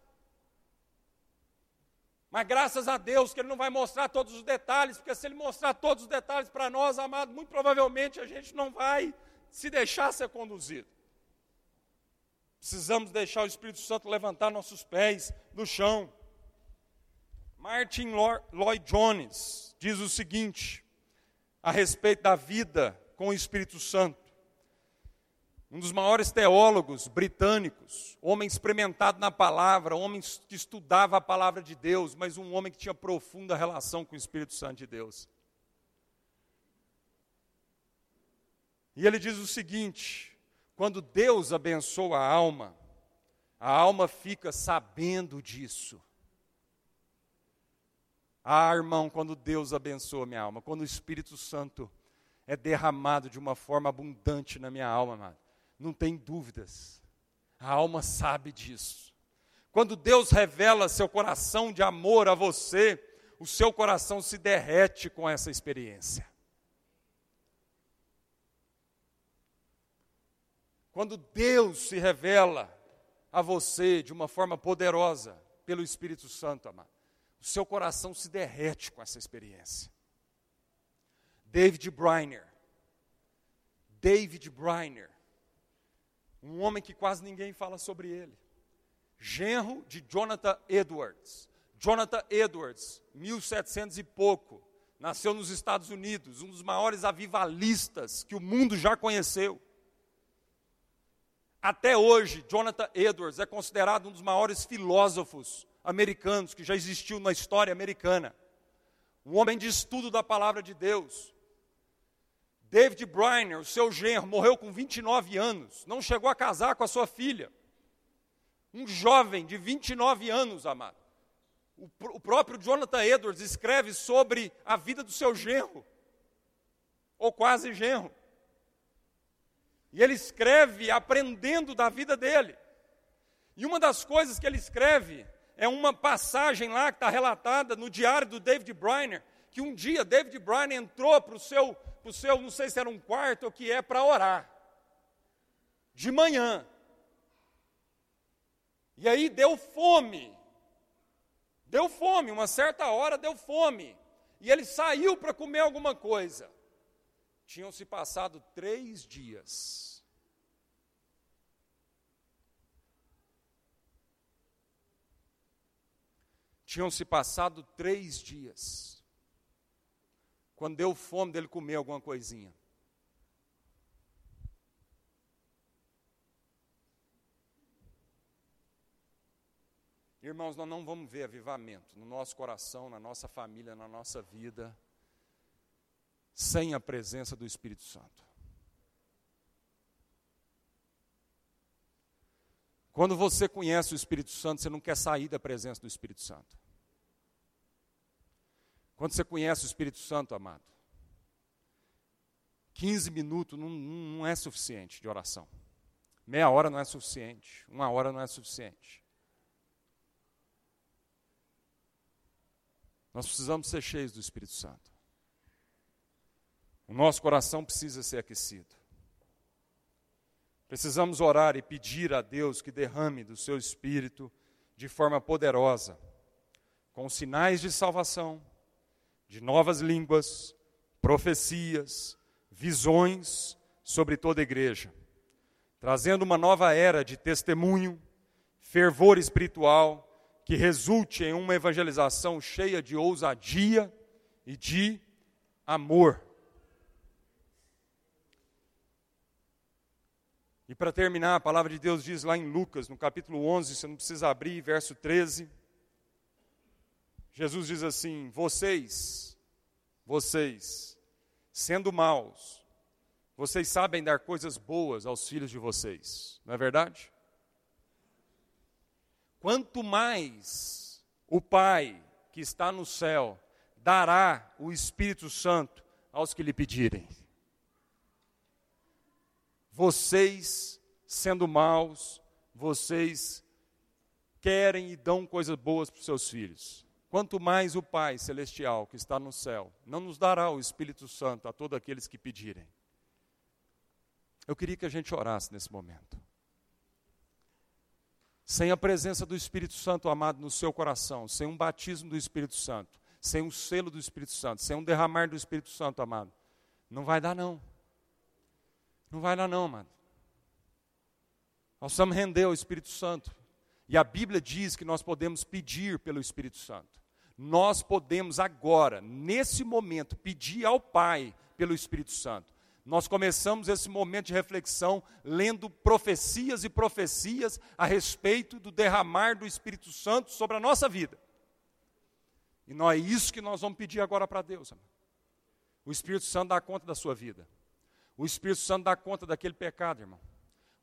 Speaker 1: Mas graças a Deus que Ele não vai mostrar todos os detalhes, porque se Ele mostrar todos os detalhes para nós, amado, muito provavelmente a gente não vai se deixar ser conduzido. Precisamos deixar o Espírito Santo levantar nossos pés do chão. Martin Lloyd Jones diz o seguinte a respeito da vida com o Espírito Santo um dos maiores teólogos britânicos, homem experimentado na palavra, homem que estudava a palavra de Deus, mas um homem que tinha profunda relação com o Espírito Santo de Deus. E ele diz o seguinte: quando Deus abençoa a alma, a alma fica sabendo disso. Ah, irmão, quando Deus abençoa minha alma, quando o Espírito Santo é derramado de uma forma abundante na minha alma, amado não tem dúvidas. A alma sabe disso. Quando Deus revela seu coração de amor a você, o seu coração se derrete com essa experiência. Quando Deus se revela a você de uma forma poderosa pelo Espírito Santo, amado, o seu coração se derrete com essa experiência. David Briner. David Briner um homem que quase ninguém fala sobre ele. Genro de Jonathan Edwards. Jonathan Edwards, 1700 e pouco, nasceu nos Estados Unidos, um dos maiores avivalistas que o mundo já conheceu. Até hoje, Jonathan Edwards é considerado um dos maiores filósofos americanos que já existiu na história americana. Um homem de estudo da palavra de Deus, David Briner, o seu genro, morreu com 29 anos, não chegou a casar com a sua filha. Um jovem de 29 anos, amado. O, o próprio Jonathan Edwards escreve sobre a vida do seu genro, ou quase genro. E ele escreve aprendendo da vida dele. E uma das coisas que ele escreve é uma passagem lá que está relatada no diário do David Briner, que um dia David Briner entrou para o seu para o seu, não sei se era um quarto ou que é, para orar. De manhã. E aí deu fome. Deu fome, uma certa hora deu fome. E ele saiu para comer alguma coisa. Tinham se passado três dias. Tinham se passado três dias quando deu fome dele comer alguma coisinha. Irmãos, nós não vamos ver avivamento no nosso coração, na nossa família, na nossa vida, sem a presença do Espírito Santo. Quando você conhece o Espírito Santo, você não quer sair da presença do Espírito Santo. Quando você conhece o Espírito Santo, amado, 15 minutos não, não é suficiente de oração. Meia hora não é suficiente. Uma hora não é suficiente. Nós precisamos ser cheios do Espírito Santo. O nosso coração precisa ser aquecido. Precisamos orar e pedir a Deus que derrame do seu Espírito de forma poderosa, com sinais de salvação de novas línguas, profecias, visões sobre toda a igreja, trazendo uma nova era de testemunho, fervor espiritual, que resulte em uma evangelização cheia de ousadia e de amor. E para terminar, a palavra de Deus diz lá em Lucas, no capítulo 11, você não precisa abrir, verso 13. Jesus diz assim: Vocês, vocês, sendo maus, vocês sabem dar coisas boas aos filhos de vocês, não é verdade? Quanto mais o Pai que está no céu dará o Espírito Santo aos que lhe pedirem vocês, sendo maus, vocês querem e dão coisas boas para os seus filhos. Quanto mais o Pai Celestial que está no céu não nos dará o Espírito Santo a todos aqueles que pedirem. Eu queria que a gente orasse nesse momento. Sem a presença do Espírito Santo amado no seu coração, sem um batismo do Espírito Santo, sem um selo do Espírito Santo, sem um derramar do Espírito Santo amado, não vai dar não. Não vai lá não, mano. Nós precisamos render ao Espírito Santo. E a Bíblia diz que nós podemos pedir pelo Espírito Santo. Nós podemos agora, nesse momento, pedir ao Pai pelo Espírito Santo. Nós começamos esse momento de reflexão lendo profecias e profecias a respeito do derramar do Espírito Santo sobre a nossa vida. E não é isso que nós vamos pedir agora para Deus. Amor. O Espírito Santo dá conta da sua vida. O Espírito Santo dá conta daquele pecado, irmão.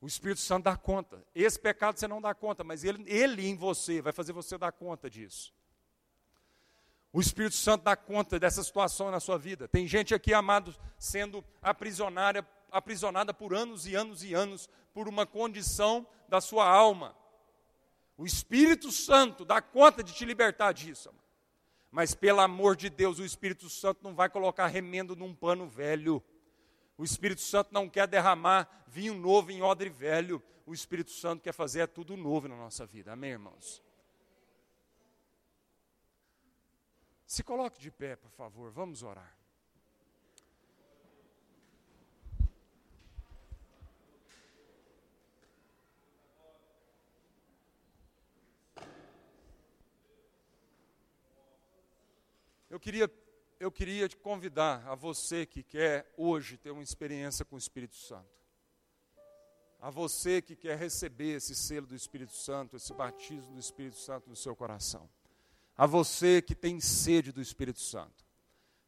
Speaker 1: O Espírito Santo dá conta. Esse pecado você não dá conta, mas ele, ele em você vai fazer você dar conta disso. O Espírito Santo dá conta dessa situação na sua vida. Tem gente aqui, amado, sendo aprisionada, aprisionada por anos e anos e anos por uma condição da sua alma. O Espírito Santo dá conta de te libertar disso. Mas pelo amor de Deus, o Espírito Santo não vai colocar remendo num pano velho. O Espírito Santo não quer derramar vinho novo em odre velho. O Espírito Santo quer fazer tudo novo na nossa vida. Amém, irmãos? Se coloque de pé, por favor. Vamos orar. Eu queria eu queria te convidar a você que quer hoje ter uma experiência com o Espírito Santo. A você que quer receber esse selo do Espírito Santo, esse batismo do Espírito Santo no seu coração. A você que tem sede do Espírito Santo.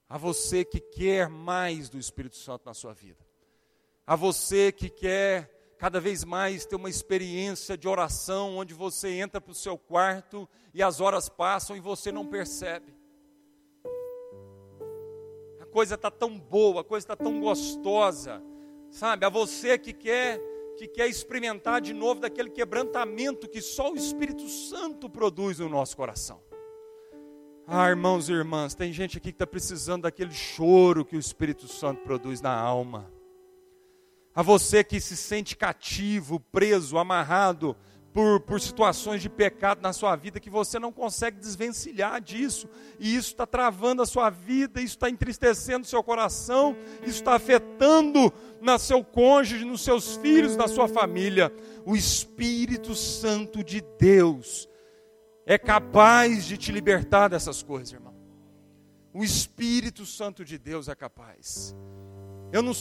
Speaker 1: A você que quer mais do Espírito Santo na sua vida. A você que quer cada vez mais ter uma experiência de oração onde você entra para o seu quarto e as horas passam e você não percebe coisa está tão boa, a coisa está tão gostosa, sabe? A você que quer que quer experimentar de novo daquele quebrantamento que só o Espírito Santo produz no nosso coração. Ah, irmãos e irmãs, tem gente aqui que está precisando daquele choro que o Espírito Santo produz na alma. A você que se sente cativo, preso, amarrado por, por situações de pecado na sua vida que você não consegue desvencilhar disso, e isso está travando a sua vida, isso está entristecendo o seu coração, isso está afetando no seu cônjuge, nos seus filhos, na sua família. O Espírito Santo de Deus é capaz de te libertar dessas coisas, irmão. O Espírito Santo de Deus é capaz. Eu não